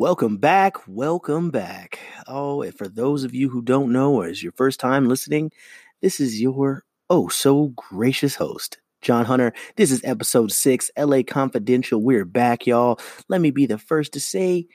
Welcome back. Welcome back. Oh, and for those of you who don't know or is your first time listening, this is your oh so gracious host, John Hunter. This is episode six, LA Confidential. We're back, y'all. Let me be the first to say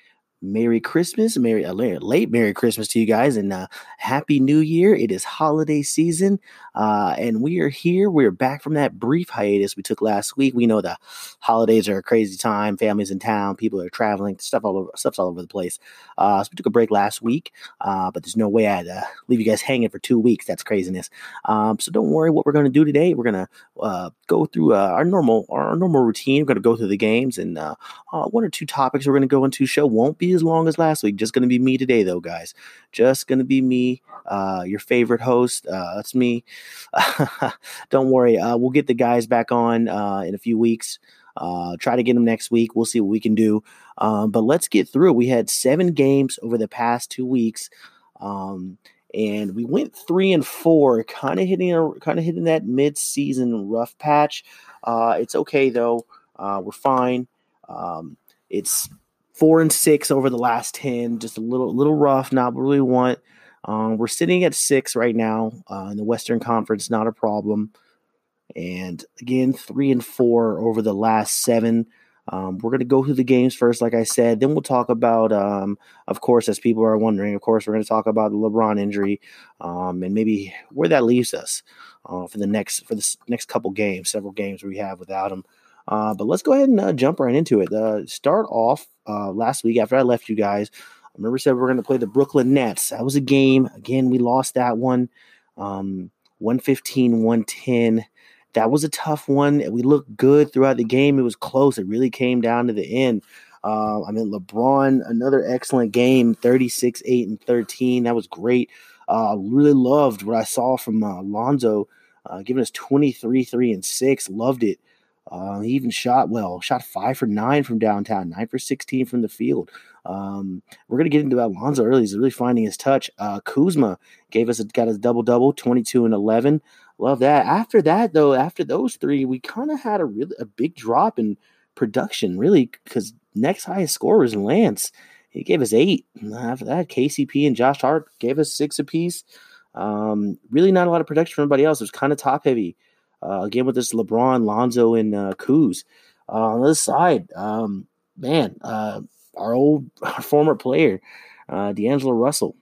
Merry Christmas, Merry uh, late Merry Christmas to you guys, and uh, Happy New Year. It is holiday season, uh, and we are here. We're back from that brief hiatus we took last week. We know the holidays are a crazy time. Families in town, people are traveling, stuff all over, stuff's all over the place. Uh, so we took a break last week, uh, but there's no way I'd uh, leave you guys hanging for two weeks. That's craziness. Um, so don't worry. What we're going to do today, we're going to go through our normal our normal routine. We're going to go through the games and one or two topics we're going to go into. Show won't be as long as last week. Just going to be me today, though, guys. Just going to be me, uh, your favorite host. Uh, that's me. Don't worry. Uh, we'll get the guys back on uh, in a few weeks. Uh, try to get them next week. We'll see what we can do. Um, but let's get through. We had seven games over the past two weeks. Um, and we went three and four, kind of hitting kind of hitting that mid-season rough patch. Uh, it's okay though. Uh, we're fine. Um, it's four and six over the last 10 just a little little rough not what we want um, we're sitting at six right now uh, in the western conference not a problem. And again three and four over the last seven. Um, we're going to go through the games first like i said then we'll talk about um, of course as people are wondering of course we're going to talk about the lebron injury um, and maybe where that leaves us uh, for the next for the next couple games several games we have without him uh, but let's go ahead and uh, jump right into it. Uh, start off uh, last week after I left you guys. I remember said we are going to play the Brooklyn Nets. That was a game. Again, we lost that one um, 115, 110. That was a tough one. We looked good throughout the game. It was close. It really came down to the end. Uh, I mean, LeBron, another excellent game 36, 8, and 13. That was great. Uh, really loved what I saw from Lonzo, uh, giving us 23, 3, and 6. Loved it. Uh, he even shot well, shot five for nine from downtown, nine for 16 from the field. Um, we're going to get into Alonzo early. He's really finding his touch. Uh, Kuzma gave us a, got a double double, 22 and 11. Love that. After that, though, after those three, we kind of had a really a big drop in production, really, because next highest scorer was Lance. He gave us eight. After that, KCP and Josh Hart gave us six apiece. Um, really, not a lot of production from everybody else. It was kind of top heavy. Uh, again with this LeBron, Lonzo, and uh, Kuz. Uh, on the other side, um, man, uh, our old our former player, D'Angelo Russell,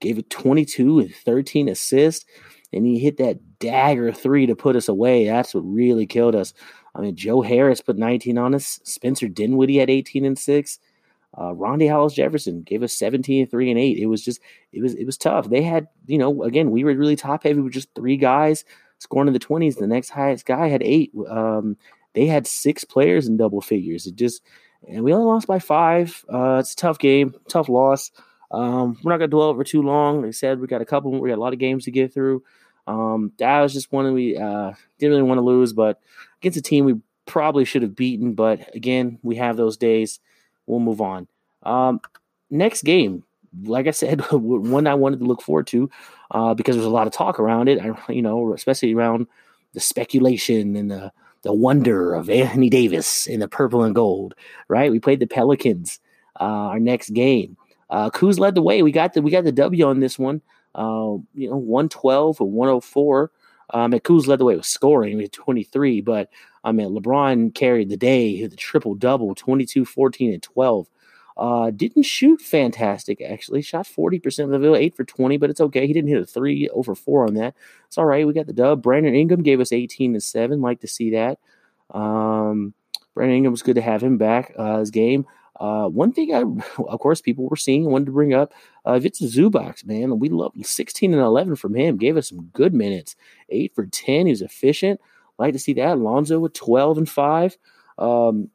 gave it 22 and 13 assists, and he hit that dagger three to put us away. That's what really killed us. I mean, Joe Harris put 19 on us. Spencer Dinwiddie had 18 and six. Uh, Rondae Hollis Jefferson gave us 17, and 3, and 8. It was just, it was, it was tough. They had, you know, again, we were really top heavy with just three guys scoring in the 20s. The next highest guy had eight. Um, they had six players in double figures. It just, and we only lost by five. Uh, it's a tough game, tough loss. Um, we're not going to dwell over too long. Like I said, we got a couple, we got a lot of games to get through. Um, that was just one we uh, didn't really want to lose, but against a team we probably should have beaten. But again, we have those days. We'll move on. Um, next game, like I said, one I wanted to look forward to uh, because there's a lot of talk around it. I, you know, especially around the speculation and the the wonder of Anthony Davis in the purple and gold. Right? We played the Pelicans. Uh, our next game, uh, Kuz led the way. We got the we got the W on this one. Uh, you know, one twelve or one hundred oh four. Um, and Kuz led the way with scoring with 23, but I mean, LeBron carried the day, with the triple double, 22, 14, and 12. Uh, didn't shoot fantastic, actually. Shot 40% of the field, 8 for 20, but it's okay. He didn't hit a 3 over 4 on that. It's all right. We got the dub. Brandon Ingram gave us 18 to 7. Like to see that. Um, Brandon Ingram was good to have him back uh, his game. Uh, one thing I, of course, people were seeing, wanted to bring up, uh, Vincent Zubac, man. We love 16 and 11 from him. Gave us some good minutes. 8 for 10. He was efficient. Like to see that. Lonzo with 12 and 5. Um,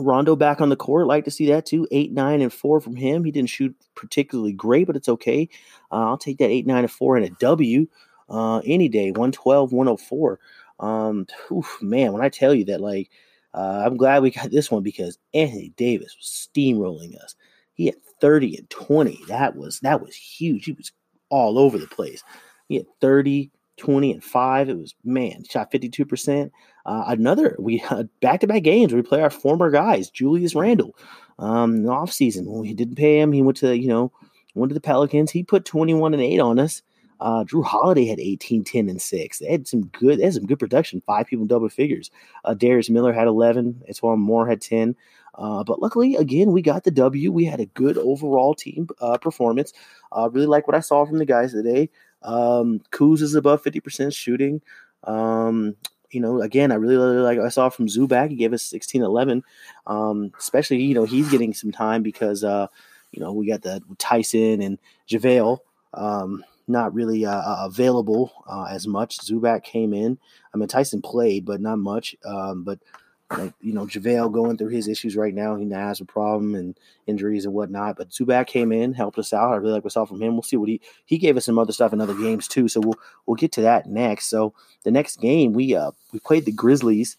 Rondo back on the court, like to see that too. Eight, nine, and four from him. He didn't shoot particularly great, but it's okay. Uh, I'll take that eight, nine, and four and a W uh, any day. 112, 104. Um, oof, man, when I tell you that, like, uh, I'm glad we got this one because Anthony Davis was steamrolling us. He had 30 and 20. That was that was huge. He was all over the place. He had 30, 20 and 5. It was man, shot 52%. Uh, another we back to back games. We play our former guys, Julius Randle. Um, in the offseason, when we didn't pay him, he went to you know went to the Pelicans. He put 21 and 8 on us. Uh, Jrue Holiday had 18, 10, and 6. They had some good, they had some good production. Five people double figures. Uh, Darius Miller had 11. E'Twaun Moore had 10. Uh, but luckily, again, we got the W. We had a good overall team uh, performance. Uh, really like what I saw from the guys today. Um, Kuz is above 50% shooting. Um, you know, again, I really, really like I saw from Zubac. He gave us 16 11. Um, especially, you know, he's getting some time because, uh, you know, we got the Tyson and JaVale. Um, not really uh, available uh, as much. Zubac came in. I mean, Tyson played, but not much. Um, but like, you know, JaVale going through his issues right now. He now has a problem and injuries and whatnot. But Zubac came in, helped us out. I really like what I saw from him. We'll see what he he gave us some other stuff in other games too. So we'll we'll get to that next. So the next game we uh we played the Grizzlies.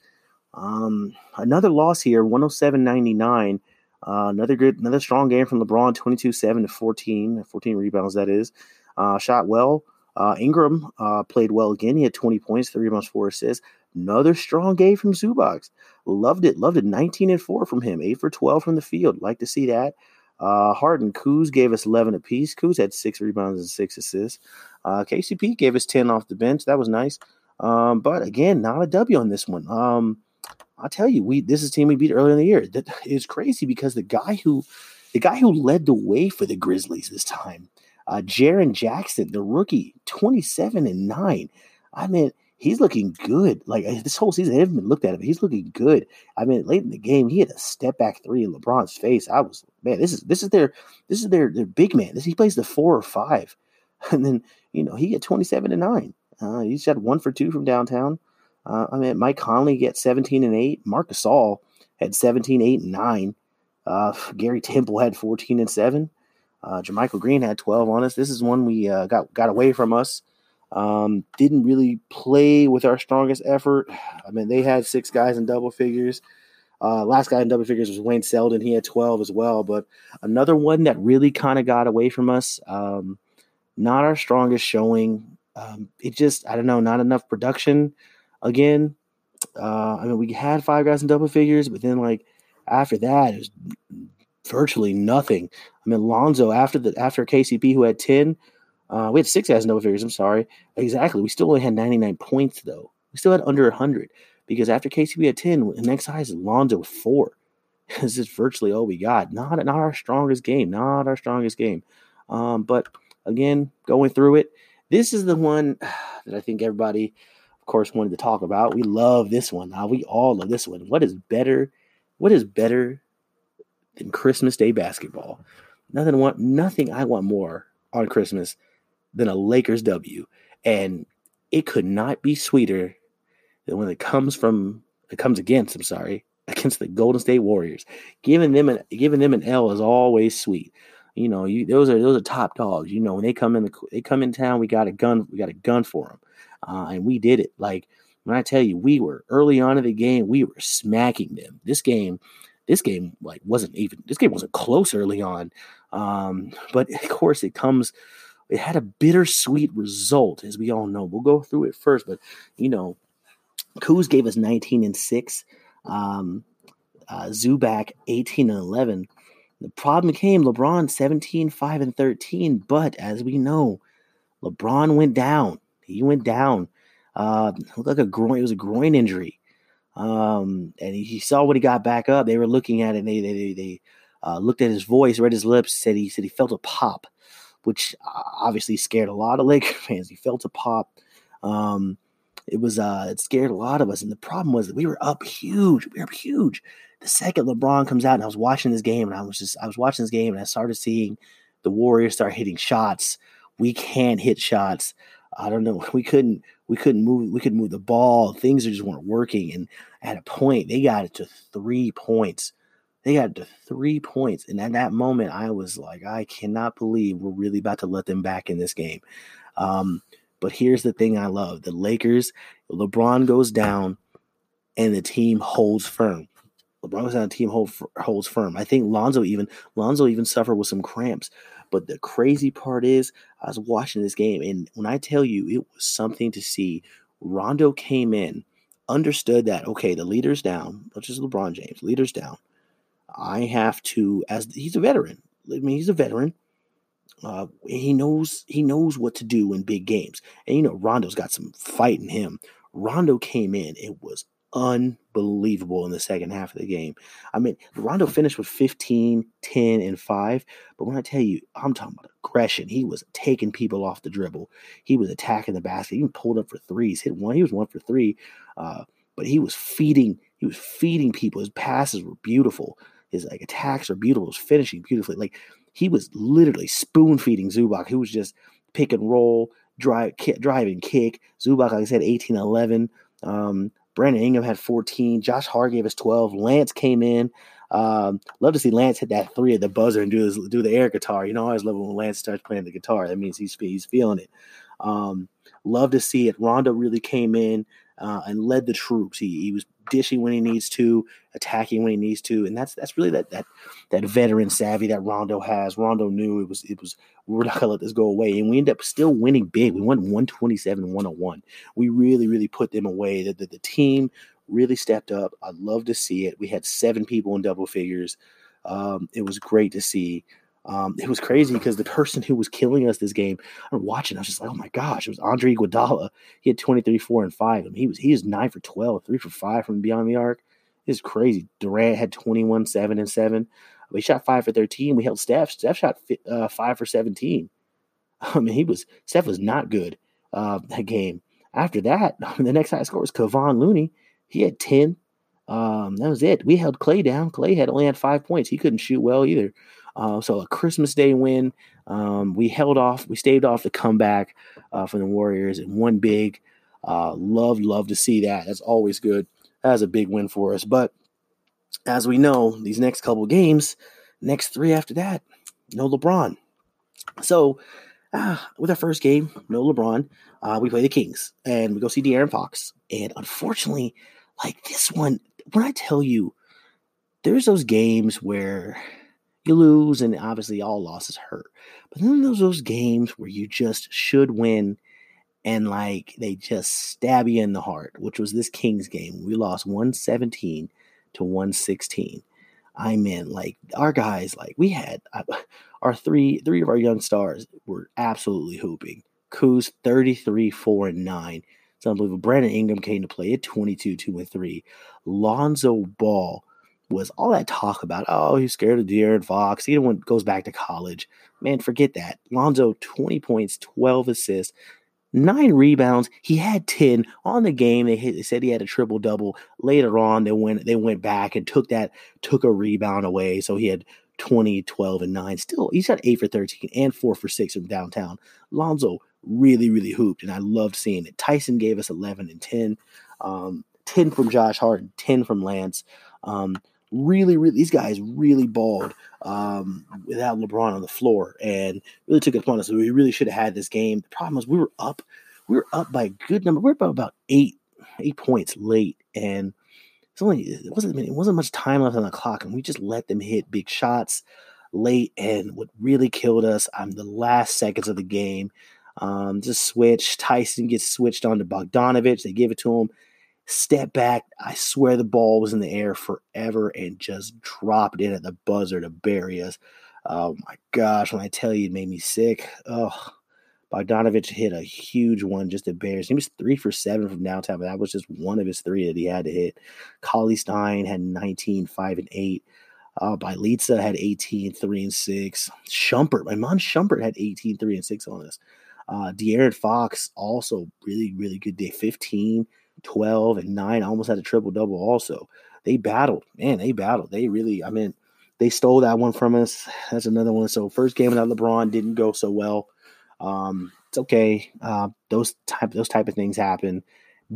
Um, another loss here, 107-99. Uh, another good, another strong game from LeBron, 22-7 to 14, 14 rebounds that is. Uh, shot well. Uh, Ingram uh, played well again. He had 20 points, three rebounds, four assists. Another strong game from Zubac. Loved it. Loved it. 19 and 4 from him. 8 for 12 from the field. Like to see that. Uh, Hart and Kuz gave us 11 apiece. Kuz had six rebounds and six assists. Uh, KCP gave us 10 off the bench. That was nice. Um, but again, not a W on this one. Um, I'll tell you, we this is team we beat earlier in the year. That is crazy because the guy who the guy who led the way for the Grizzlies this time uh, Jaren Jackson, the rookie, 27 and 9. I mean, he's looking good. Like this whole season, I haven't even looked at him. He's looking good. I mean, late in the game, he had a step back three in LeBron's face. I was man, this is this is their this is their their big man. This he plays the four or five, and then you know he get 27 and nine. Uh, he's had one for two from downtown. Uh, I mean, Mike Conley gets 17 and eight. Marc Gasol had 17, 8, and nine. Uh, Garrett Temple had 14 and seven. Uh, JaMychal Green had 12 on us. This is one we uh, got got away from us. Um, didn't really play with our strongest effort. I mean, they had six guys in double figures. Uh, last guy in double figures was Wayne Selden. He had 12 as well. But another one that really kind of got away from us. Um, not our strongest showing. Um, it just, I don't know, not enough production again. Uh, I mean, we had five guys in double figures, but then like after that, it was virtually nothing. I mean, Lonzo after the after KCP who had ten, uh, we had six guys figures. I'm sorry, exactly. We still only had 99 points though. We still had under 100 because after KCP had 10, the next highest is Lonzo with four. this is virtually all we got. Not not our strongest game. Not our strongest game. Um, but again, going through it, this is the one that I think everybody, of course, wanted to talk about. We love this one. Now we all love this one. What is better? What is better than Christmas Day basketball. Nothing want nothing I want more on Christmas than a Lakers W. And it could not be sweeter than when it comes from it comes against, I'm sorry, against the Golden State Warriors. Giving them an giving them an L is always sweet. You know, you those are those are top dogs. You know, when they come in the they come in town, we got a gun, we got a gun for them, uh, and we did it. Like when I tell you, we were early on in the game, we were smacking them. This game, this game like wasn't even this game wasn't close early on. Um, but of course it comes it had a bittersweet result, as we all know. We'll go through it first, but you know, Kuz gave us 19 and 6. Um, uh, Zubac 18 and 11. The problem came LeBron 17, 5 and 13. But as we know, LeBron went down. He went down. Uh, looked like a groin. It was a groin injury. Um, and he, he, saw when he got back up. They were looking at it. And they they they uh, looked at his voice, read his lips. Said he said he felt a pop, which uh, obviously scared a lot of Laker fans. He felt a pop. Um, it was uh, it scared a lot of us. And the problem was that we were up huge. We were up huge. The second LeBron comes out, and I was watching this game, and I was just I was watching this game, and I started seeing the Warriors start hitting shots. We can't hit shots. I don't know. We couldn't we couldn't move we could move the ball. Things just weren't working. And at a point, they got it to three points. They got to three points. And at that moment, I was like, I cannot believe we're really about to let them back in this game. Um, but here's the thing I love the Lakers, LeBron goes down and the team holds firm. LeBron goes down, the team hold, holds firm. I think Lonzo even Lonzo even suffered with some cramps. But the crazy part is, I was watching this game, and when I tell you it was something to see, Rondo came in understood that okay, the leader's down, which is LeBron James, leader's down. I have to, as he's a veteran. I mean, he's a veteran. Uh, he knows he knows what to do in big games, and you know Rondo's got some fight in him. Rondo came in; it was unbelievable in the second half of the game. I mean, Rondo finished with 15, 10, and 5. But when I tell you, I'm talking about aggression. He was taking people off the dribble. He was attacking the basket. He even pulled up for threes. Hit one. He was one for three. Uh, but he was feeding. He was feeding people. His passes were beautiful. His like attacks are beautiful. His finishing beautifully. Like he was literally spoon feeding Zubac, who was just pick and roll, drive, kick, drive and kick. Zubac, like I said, 18 11. Um, Brandon Ingram had 14. Josh Hart gave us 12. Lance came in. Um, love to see Lance hit that three at the buzzer and do his, do the air guitar. You know, I always love when Lance starts playing the guitar. That means he's he's feeling it. Um, love to see it. Rondo really came in uh, and led the troops. He, he was dishing when he needs to, attacking when he needs to, and that's that's really that that that veteran savvy that Rondo has. Rondo knew it was it was we're not gonna let this go away, and we end up still winning big. We won 127-101. We really really put them away. That the, the team really stepped up. I love to see it. We had seven people in double figures. Um, it was great to see. Um, it was crazy because the person who was killing us this game, I'm watching, I was just like, oh my gosh, it was Andre Iguodala. He had 23, 4, and 5. I mean, he was he was 9 for 12, 3 for 5 from beyond the arc. It's crazy. Durant had 21, 7, and 7. We shot 5 for 13. We held Steph. Steph shot uh, 5 for 17. I mean, he was, Steph was not good uh, that game. After that, the next high score was Kevon Looney. He had 10. Um, that was it. We held Klay down. Klay had only had five points. He couldn't shoot well either. Uh, so a Christmas Day win. Um, we held off, we staved off the comeback uh, from the Warriors and one big. Uh, love, love to see that. That's always good. That's a big win for us. But as we know, these next couple games, next three after that, no LeBron. So uh, with our first game, no LeBron, uh, we play the Kings and we go see De'Aaron Fox. And unfortunately, like this one, when I tell you, there's those games where you lose, and obviously all losses hurt. But then there's those games where you just should win, and like they just stab you in the heart, which was this Kings game. We lost 117 to 116. I mean, like our guys, like we had uh, our three three of our young stars were absolutely hooping. Kuz 33, 4, and 9. It's unbelievable. Brandon Ingram came to play at 22, 2, and 3. Lonzo Ball was all that talk about, oh, he's scared of De'Aaron Fox. He one goes back to college. Man, forget that. Lonzo, 20 points, 12 assists, nine rebounds. He had 10 on the game. They, they said he had a triple double. Later on, they went they went back and took that, took a rebound away. So he had 20, 12, and 9. Still, he's got 8 for 13 and 4 for 6 from downtown. Lonzo really, really hooped, and I loved seeing it. Tyson gave us 11 and 10. Um, 10 from Josh Hart, 10 from Lance. Um, really, really, these guys really balled um, without LeBron on the floor and really took it upon us. We really should have had this game. The problem was we were up, we were up by a good number. We are about, about eight, eight points late, and it's only it wasn't it wasn't much time left on the clock, and we just let them hit big shots late. And what really killed us, I'm um, the last seconds of the game. Um, just switch. Tyson gets switched on to Bogdanovich. They give it to him step back. I swear the ball was in the air forever and just dropped in at the buzzer to bury us. Oh my gosh, when I tell you it made me sick. Oh, Bogdanovich hit a huge one just to Bears. He was three for seven from downtown, but that was just one of his three that he had to hit. Cauley-Stein had 19, 5 and 8. Uh, Bjelica had 18, 3 and 6. Shumpert, Iman Shumpert had 18, 3 and 6 on us. Uh, De'Aaron Fox also really, really good day. 15, 12 and 9 almost had a triple double also. They battled man they battled. They really i mean they stole that one from us. That's another one. So first game without lebron didn't go so well. Um, it's okay. Uh, those type those type of things happen.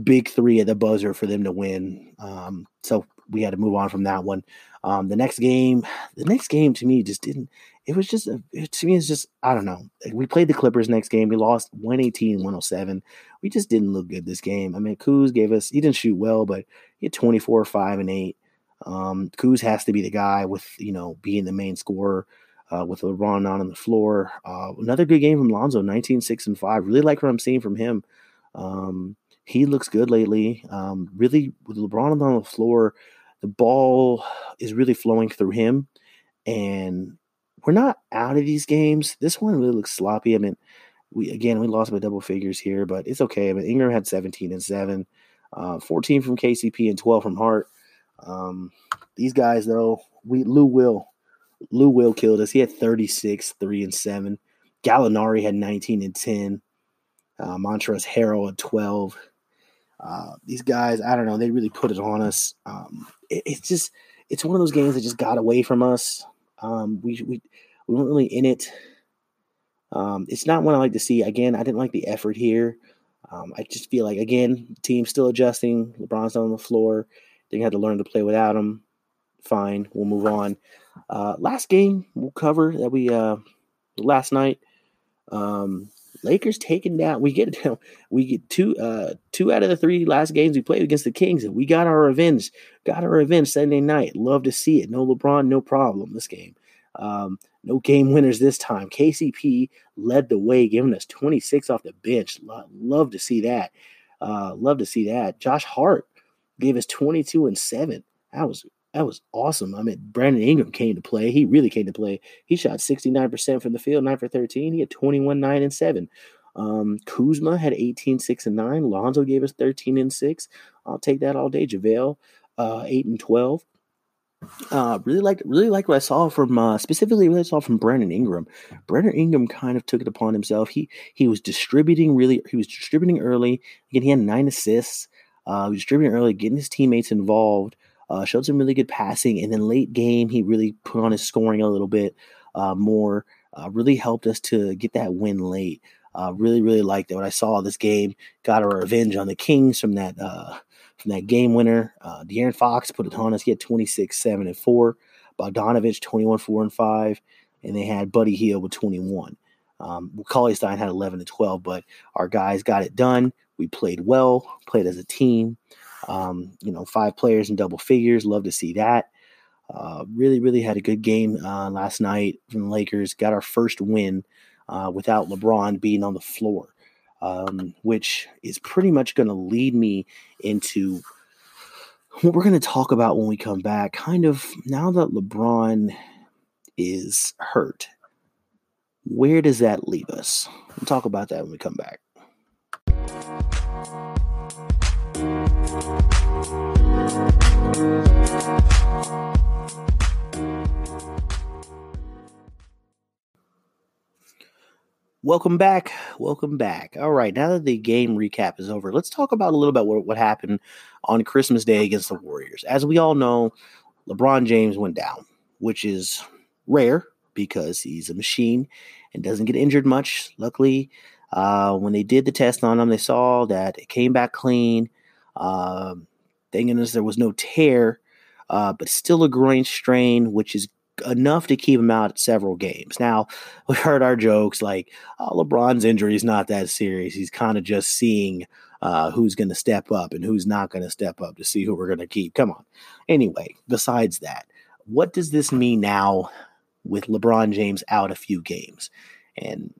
Big three at the buzzer for them to win. Um, so we had to move on from that one um, the next game the next game to me just didn't it was just a, it, to me it's just i don't know we played the clippers next game we lost 118 107 we just didn't look good this game i mean Kuz gave us he didn't shoot well but he had 24 5 and 8 um Kuz has to be the guy with you know being the main scorer uh, with LeBron on the floor. Uh, another good game from Lonzo, 19, 6, and 5. Really like what I'm seeing from him. Um, he looks good lately. Um, really, with LeBron on the floor, the ball is really flowing through him, and we're not out of these games. This one really looks sloppy. I mean, we again we lost by double figures here, but it's okay. I mean, Ingram had 17 and seven, uh, 14 from KCP and 12 from Hart. Um, these guys though, we Lou Will, Lou Will killed us. He had 36, three and seven. Gallinari had 19 and 10. Uh, Montrezl Harrell at 12. Uh, these guys, I don't know, they really put it on us. Um, it, it's just, it's one of those games that just got away from us. Um, we, we, we weren't really in it. Um, it's not one I like to see. Again, I didn't like the effort here. Um, I just feel like, again, team still adjusting. LeBron's not on the floor. They had to learn to play without him. Fine, we'll move on. Uh, last game we'll cover that we uh, last night. Um, Lakers taking down. We get we get two uh two out of the three last games we played against the Kings, and we got our revenge. Got our revenge Sunday night. Love to see it. No LeBron, no problem. This game. Um, no game winners this time. KCP led the way, giving us 26 off the bench. Love to see that. Uh, love to see that. Josh Hart gave us 22 and 7. That was that was awesome. I mean, Brandon Ingram came to play. He really came to play. He shot 69% from the field, 9 for 13. He had 21, 9, and 7. Um, Kuzma had 18, 6, and 9. Lonzo gave us 13 and 6. I'll take that all day. JaVale, uh, 8 and 12. Uh, really like really like what I saw from uh, specifically what I saw from Brandon Ingram. Brandon Ingram kind of took it upon himself. He he was distributing really. He was distributing early. Again, he had nine assists. Uh, he was distributing early, getting his teammates involved. Uh, showed some really good passing, and then late game he really put on his scoring a little bit uh, more. Uh, really helped us to get that win late. Uh, really, really liked it. What I saw this game, got a revenge on the Kings from that uh, from that game winner. Uh, De'Aaron Fox put it on us. He had 26, 7, and 4. Bogdanovich, 21, 4, and 5. And they had Buddy Hield with 21. Um, Stein had 11 and 12, but our guys got it done. We played well, played as a team. Um, you know, five players in double figures. Love to see that. Uh, really, really had a good game uh, last night from the Lakers. Got our first win uh, without LeBron being on the floor um, which is pretty much going to lead me into what we're going to talk about when we come back. Kind of now that LeBron is hurt, where does that leave us? We'll talk about that when we come back. Welcome back. Welcome back. All right, now that the game recap is over, let's talk about a little bit what, what happened on Christmas Day against the Warriors. As we all know, LeBron James went down, which is rare because he's a machine and doesn't get injured much. Luckily, uh, when they did the test on him, they saw that it came back clean. Uh, thank goodness there was no tear, uh, but still a groin strain, which is enough to keep him out several games. Now, we heard our jokes like, oh, LeBron's injury is not that serious. He's kind of just seeing uh, who's going to step up and who's not going to step up to see who we're going to keep. Come on. Anyway, besides that, what does this mean now with LeBron James out a few games? And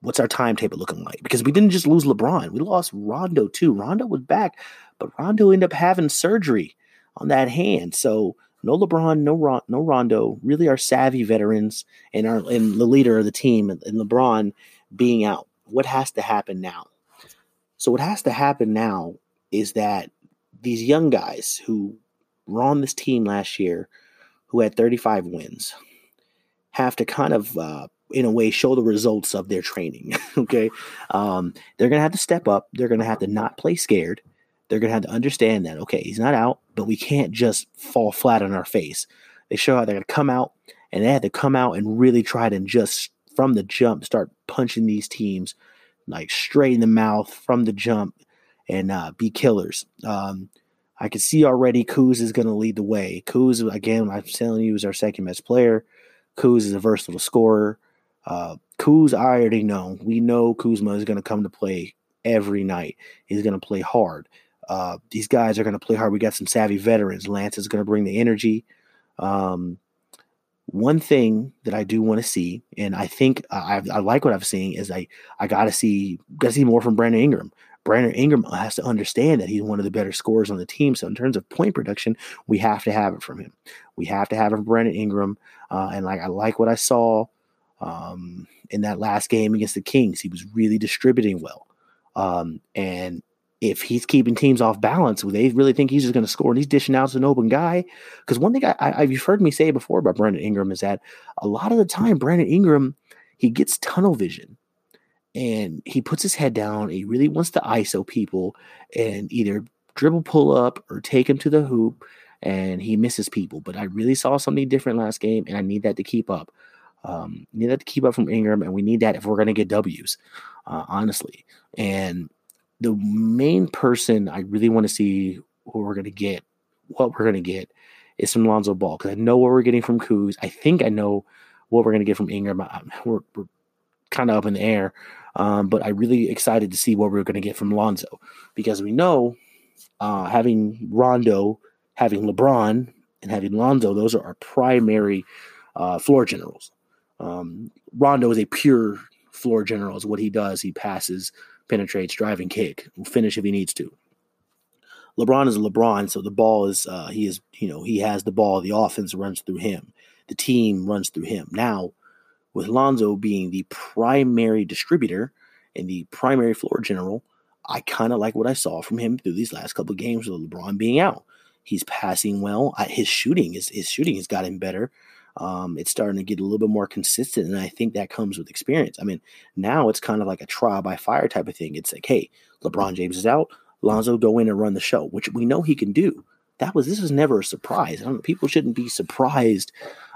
what's our timetable looking like? Because we didn't just lose LeBron, we lost Rondo too. Rondo was back, but Rondo ended up having surgery on that hand. So, no LeBron, no Ron, no Rondo, really are savvy veterans and are and the leader of the team and, LeBron being out. What has to happen now? So what has to happen now is that these young guys who were on this team last year, who had 35 wins, have to kind of, uh, in a way, show the results of their training. okay, um, they're gonna have to step up. They're gonna have to not play scared. They're going to have to understand that, okay, he's not out, but we can't just fall flat on our face. They show how they're going to come out, and they had to come out and really try to just from the jump start punching these teams like straight in the mouth from the jump and uh, be killers. Um, I can see already Kuz is going to lead the way. Kuz, again, I'm telling you, is our second best player. Kuz is a versatile scorer. Uh, Kuz, I already know. We know Kuzma is going to come to play every night. He's going to play hard. Uh, these guys are going to play hard. We got some savvy veterans. Lance is going to bring the energy. Um, one thing that I do want to see, and I think I, I like what I've seen, is I I got to see got to see more from Brandon Ingram. Brandon Ingram has to understand that he's one of the better scorers on the team. So in terms of point production, we have to have it from him. We have to have it from Brandon Ingram. Uh, and like I like what I saw um, in that last game against the Kings. He was really distributing well. Um, and if he's keeping teams off balance, they really think he's just going to score and he's dishing out to an open guy. Because one thing I, I, you've heard me say before about Brandon Ingram is that a lot of the time, Brandon Ingram, he gets tunnel vision and he puts his head down. he really wants to ISO people and either dribble pull up or take him to the hoop and he misses people. But I really saw something different last game and I need that to keep up. Um, need that to keep up from Ingram, and we need that if we're going to get W's, uh, honestly. And the main person I really want to see who we're going to get, what we're going to get, is from Lonzo Ball because I know what we're getting from Kuz. I think I know what we're going to get from Ingram. We're, we're kind of up in the air, um, but I'm really excited to see what we're going to get from Lonzo because we know uh, having Rondo, having LeBron, and having Lonzo, those are our primary uh, floor generals. Um, Rondo is a pure floor general. Is what he does. He passes, penetrates, driving kick, finish if he needs to. LeBron is a LeBron, so the ball is uh, he is you know he has the ball. The offense runs through him. The team runs through him. Now, with Lonzo being the primary distributor and the primary floor general, I kind of like what I saw from him through these last couple games with LeBron being out. He's passing well. his shooting is his shooting has gotten better um, it's starting to get a little bit more consistent. And I think that comes with experience. I mean, now it's kind of like a trial by fire type of thing. It's like, hey, LeBron James is out. Lonzo go in and run the show, which we know he can do. That was this was never a surprise. People shouldn't be surprised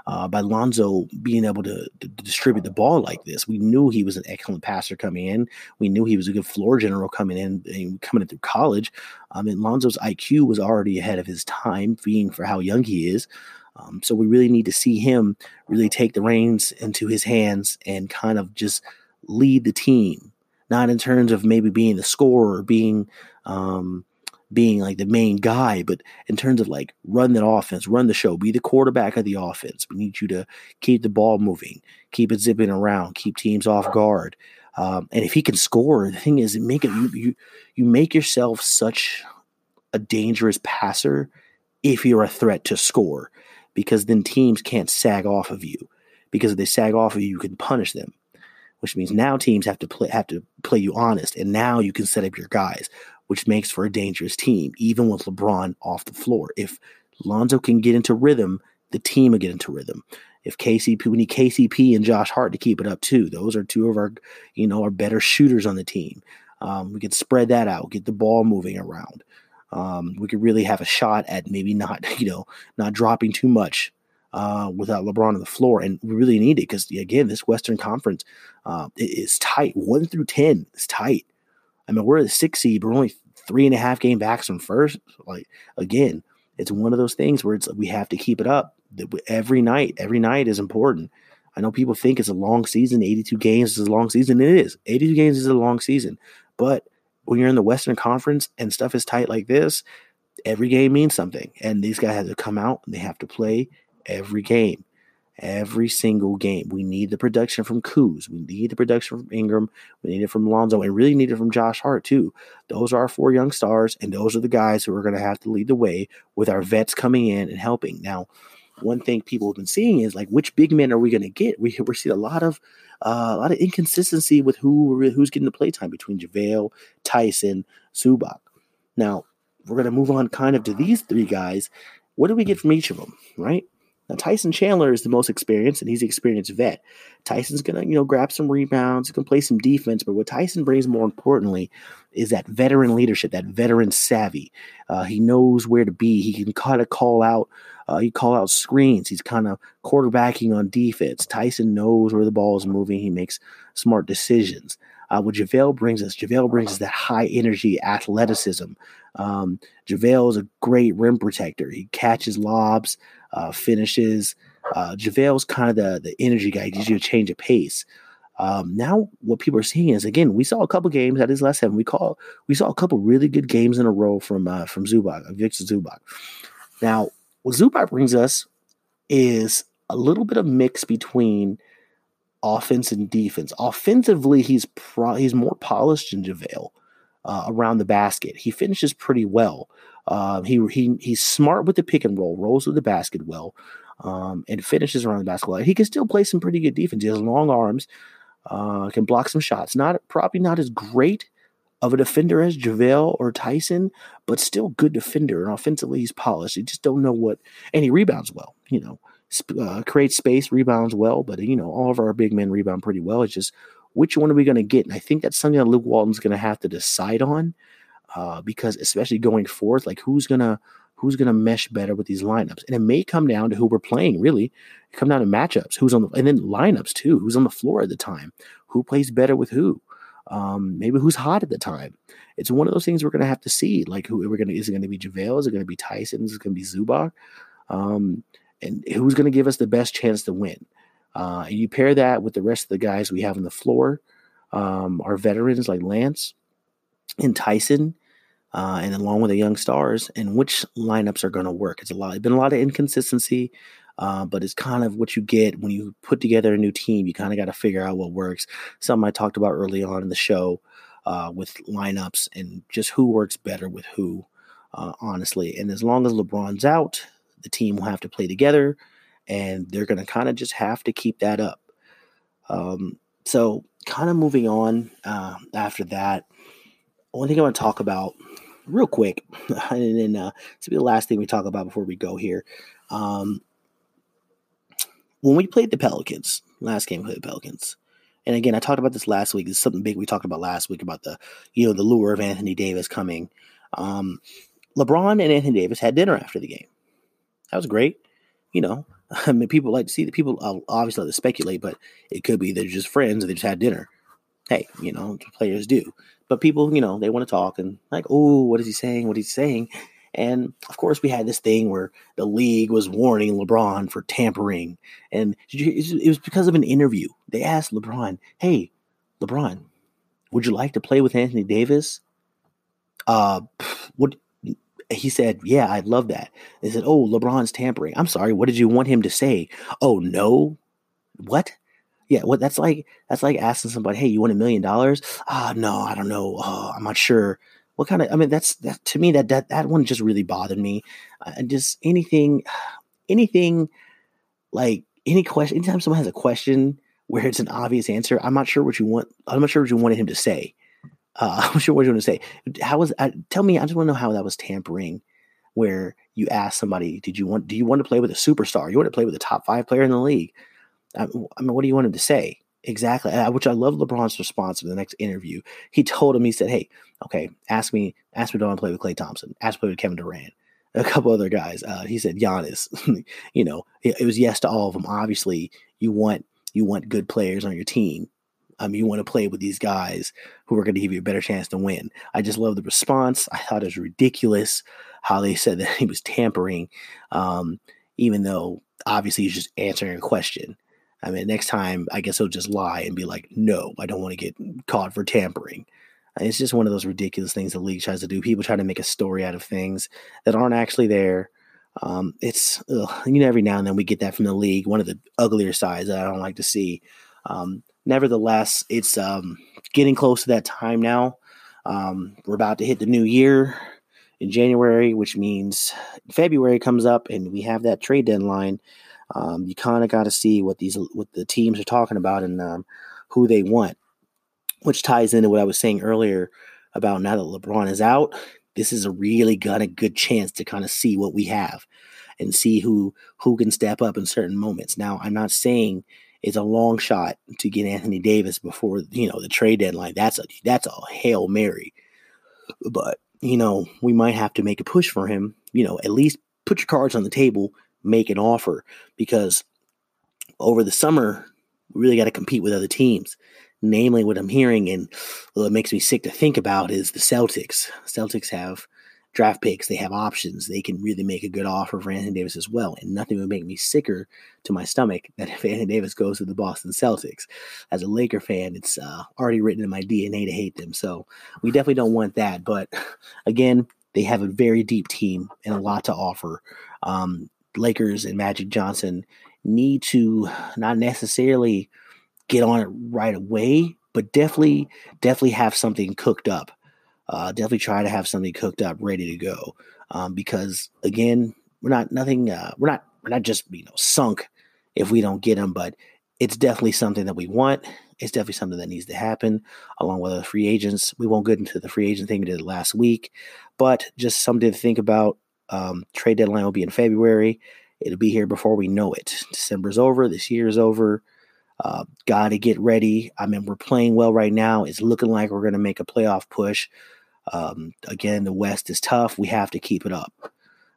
uh, by Lonzo being able to, to, distribute the ball like this. We knew he was an excellent passer coming in. We knew he was a good floor general coming in and coming in through college. I mean, Lonzo's IQ was already ahead of his time, being for how young he is. Um, so we really need to see him really take the reins into his hands and kind of just lead the team, not in terms of maybe being the scorer or being um, being like the main guy, but in terms of like run that offense, run the show, be the quarterback of the offense. We need you to keep the ball moving, keep it zipping around, keep teams off guard. Um, and if he can score, the thing is, make it you, you you make yourself such a dangerous passer if you're a threat to score because then teams can't sag off of you. Because if they sag off of you, you can punish them, which means now teams have to play have to play you honest, and now you can set up your guys, which makes for a dangerous team, even with LeBron off the floor. If Lonzo can get into rhythm, the team will get into rhythm. If KCP, we need KCP and Josh Hart to keep it up too. Those are two of our, you know, our better shooters on the team. Um, we can spread that out, get the ball moving around um, we could really have a shot at maybe not, you know, not dropping too much uh, without LeBron on the floor. And we really need it because, again, this Western Conference uh, is tight. One through 10 is tight. I mean, we're the six seed, but we're only three and a half game backs from first. Like, again, it's one of those things where it's we have to keep it up every night. Every night is important. I know people think it's a long season. 82 games is a long season. It is. 82 games is a long season. But when you're in the Western Conference and stuff is tight like this, every game means something. And these guys have to come out and they have to play every game. Every single game. We need the production from Kuz. We need the production from Ingram. We need it from Lonzo and really need it from Josh Hart, too. Those are our four young stars, and those are the guys who are going to have to lead the way with our vets coming in and helping. Now, one thing people have been seeing is like which big men are we going to get? We we're seeing a lot of uh, a lot of inconsistency with who who's getting the playtime between JaVale, Tyson, Zubac. Now we're going to move on kind of to these three guys. What do we get from each of them, right? Now Tyson Chandler is the most experienced, and he's the experienced vet. Tyson's gonna, you know, grab some rebounds, can play some defense, but what Tyson brings more importantly is that veteran leadership, that veteran savvy. Uh, he knows where to be. He can kind of call out. Uh, he call out screens. He's kind of quarterbacking on defense. Tyson knows where the ball is moving. He makes smart decisions. Uh, what JaVale brings us, JaVale brings us that high energy athleticism. Um, JaVale is a great rim protector. He catches lobs, uh, finishes. Uh, JaVale's kind of the, the energy guy. He gives you a change of pace. Um, now, what people are seeing is again, we saw a couple games at his last seven. We call we saw a couple really good games in a row from uh, from Zubac, Victor Zubac. Now, what Zubac brings us is a little bit of mix between offense and defense. Offensively, he's pro- he's more polished than JaVale. uh, around the basket. He finishes pretty well. Uh, he he he's smart with the pick and roll, rolls with the basket well, um, and finishes around the basketball. He can still play some pretty good defense. He has long arms, uh, can block some shots. Not probably not as great of a defender as JaVale or Tyson, but still good defender. And offensively, he's polished. You just don't know what, and he rebounds well. You know, uh, creates space, rebounds well. But you know, all of our big men rebound pretty well. It's just which one are we going to get? And I think that's something that Luke Walton's going to have to decide on, uh, because especially going forth, like who's gonna who's gonna mesh better with these lineups, and it may come down to who we're playing. Really, it come down to matchups, who's on the, and then lineups too, who's on the floor at the time, who plays better with who um, maybe who's hot at the time. It's one of those things we're going to have to see. Like, who we're going to is it going to be JaVale? Is it going to be Tyson? Is it going to be Zubac? Um, and who's going to give us the best chance to win? Uh, and you pair that with the rest of the guys we have on the floor, um, our veterans like Lance and Tyson, uh, and along with the young stars, and which lineups are going to work. It's a lot. It's been a lot of inconsistency. Uh, but it's kind of what you get when you put together a new team. You kind of got to figure out what works. Something I talked about early on in the show uh, with lineups and just who works better with who, uh, honestly. And as long as LeBron's out, the team will have to play together, and they're going to kind of just have to keep that up. Um, so, kind of moving on uh, after that, one thing I want to talk about real quick, and then uh, this will be the last thing we talk about before we go here. Um, when we played the Pelicans, last game we played the Pelicans, and again, I talked about this last week. It's something big we talked about last week about the, you know, the lure of Anthony Davis coming. Um, LeBron and Anthony Davis had dinner after the game. That was great. You know, I mean, people like to see the people uh, obviously like to speculate, but it could be they're just friends and they just had dinner. Hey, you know, players do. But people, you know, they want to talk and like, oh, what is he saying? What is he saying? And of course, we had this thing where the league was warning LeBron for tampering. And it was because of an interview. They asked LeBron, hey, LeBron, would you like to play with Anthony Davis? Uh, what? He said, yeah, I'd love that. They said, oh, LeBron's tampering. I'm sorry, what did you want him to say? Oh, no? What? Yeah, what that's like that's like asking somebody, hey, you want a million dollars? Ah, no, I don't know. Oh, I'm not sure what kind of i mean that's that to me that that, that one just really bothered me. And uh, just anything anything like any question anytime someone has a question where it's an obvious answer i'm not sure what you want i'm not sure what you wanted him to say. Uh, i'm sure what you want to say. How was uh, tell me i just want to know how that was tampering where you ask somebody did you want do you want to play with a superstar? You want to play with a top five player in the league? I, I mean what do you want him to say Exactly, which I love LeBron's response in the next interview. He told him, he said, "Hey, okay, ask me, ask me, do I to play with Klay Thompson? Ask me, play with Kevin Durant, a couple other guys." Uh, he said, "Giannis." you know, it, it was yes to all of them. Obviously, you want you want good players on your team. Um, you want to play with these guys who are going to give you a better chance to win. I just love the response. I thought it was ridiculous how they said that he was tampering, um, even though obviously he's just answering a question. I mean, next time, I guess he'll just lie and be like, no, I don't want to get caught for tampering. It's just one of those ridiculous things the league tries to do. People try to make a story out of things that aren't actually there. Um, it's, ugh, you know, every now and then we get that from the league, one of the uglier sides that I don't like to see. Um, nevertheless, it's um, getting close to that time now. Um, we're about to hit the new year in January, which means February comes up and we have that trade deadline um, you kind of got to see what these what the teams are talking about and um, who they want, which ties into what I was saying earlier about now that LeBron is out. This is a really got a good chance to kind of see what we have and see who who can step up in certain moments. Now, I'm not saying it's a long shot to get Anthony Davis before you know the trade deadline. That's a that's a hail mary, but you know we might have to make a push for him. You know, at least put your cards on the table make an offer because over the summer, we really got to compete with other teams. Namely, what I'm hearing and what makes me sick to think about is the Celtics. Celtics have draft picks, they have options, they can really make a good offer for Anthony Davis as well. And nothing would make me sicker to my stomach than if Anthony Davis goes to the Boston Celtics. As a Laker fan, it's uh, already written in my DNA to hate them. So we definitely don't want that. But again, they have a very deep team and a lot to offer. Um, Lakers and Magic Johnson need to not necessarily get on it right away, but definitely, definitely have something cooked up uh, definitely try to have something cooked up, ready to go. Um, because again, we're not nothing. Uh, we're not we're not just you know sunk if we don't get them, but it's definitely something that we want. It's definitely something that needs to happen along with the free agents. We won't get into the free agent thing we did last week, but just something to think about. Um, trade deadline will be in February. It'll be here before we know it. December's over. This year is over. Uh, Got to get ready. I mean, we're playing well right now. It's looking like we're going to make a playoff push. Um, again, the West is tough. We have to keep it up.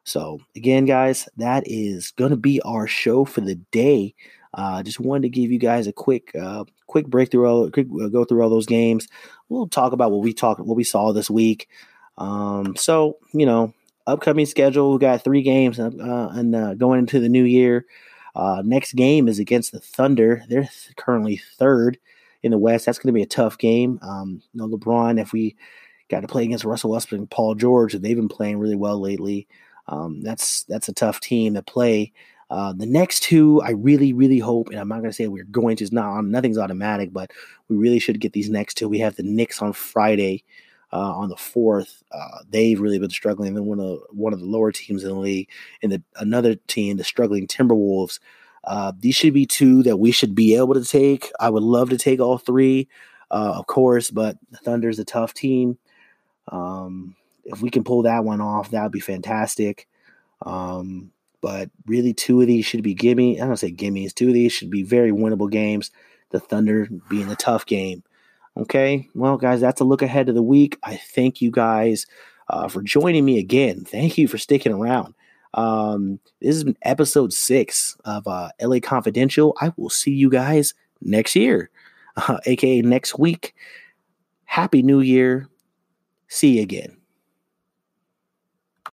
So, again, guys, that is going to be our show for the day. Uh, just wanted to give you guys a quick, uh, quick breakthrough, quick uh, go through all those games. We'll talk about what we talked, what we saw this week. Um, so, you know, upcoming schedule, we got three games, uh, and uh, going into the new year. Uh, next game is against the Thunder. They're th- currently third in the West. That's going to be a tough game. Um, you know, LeBron, if we got to play against Russell Westbrook and Paul George, they've been playing really well lately. Um, that's that's a tough team to play. Uh, the next two, I really, really hope, and I'm not going to say we're going to. It's not nothing's automatic, but we really should get these next two. We have the Knicks on Friday uh, on the fourth. Uh, they've really been struggling. Then one of one of the lower teams in the league, and the, another team, the struggling Timberwolves. Uh, these should be two that we should be able to take. I would love to take all three, uh, of course, but the Thunder's a tough team. Um, if we can pull that one off, that would be fantastic. Um, but really, two of these should be gimme. I don't say gimmies. Two of these should be very winnable games. The Thunder being a tough game. Okay, well, guys, that's a look ahead of the week. I thank you guys uh, for joining me again. Thank you for sticking around. Um, this been episode six of uh, LA Confidential. I will see you guys next year, uh, aka next week. Happy New Year. See you again.